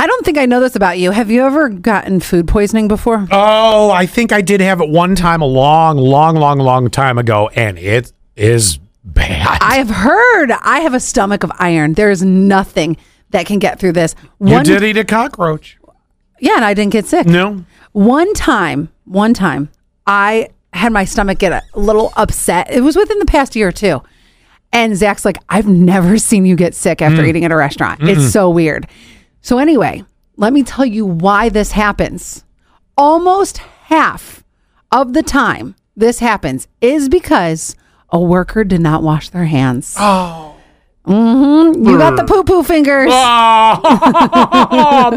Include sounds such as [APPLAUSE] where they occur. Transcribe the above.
I don't think I know this about you. Have you ever gotten food poisoning before? Oh, I think I did have it one time a long, long, long, long time ago, and it is bad. I have heard I have a stomach of iron. There is nothing that can get through this. you One, did eat a cockroach. yeah, and I didn't get sick. No. One time, one time, I had my stomach get a little upset. It was within the past year or two. And Zach's like, I've never seen you get sick after mm. eating at a restaurant. It's so weird. So, anyway, let me tell you why this happens. Almost half of the time this happens is because a worker did not wash their hands. Oh. hmm You got the poo poo fingers. [LAUGHS] [LAUGHS] Oh.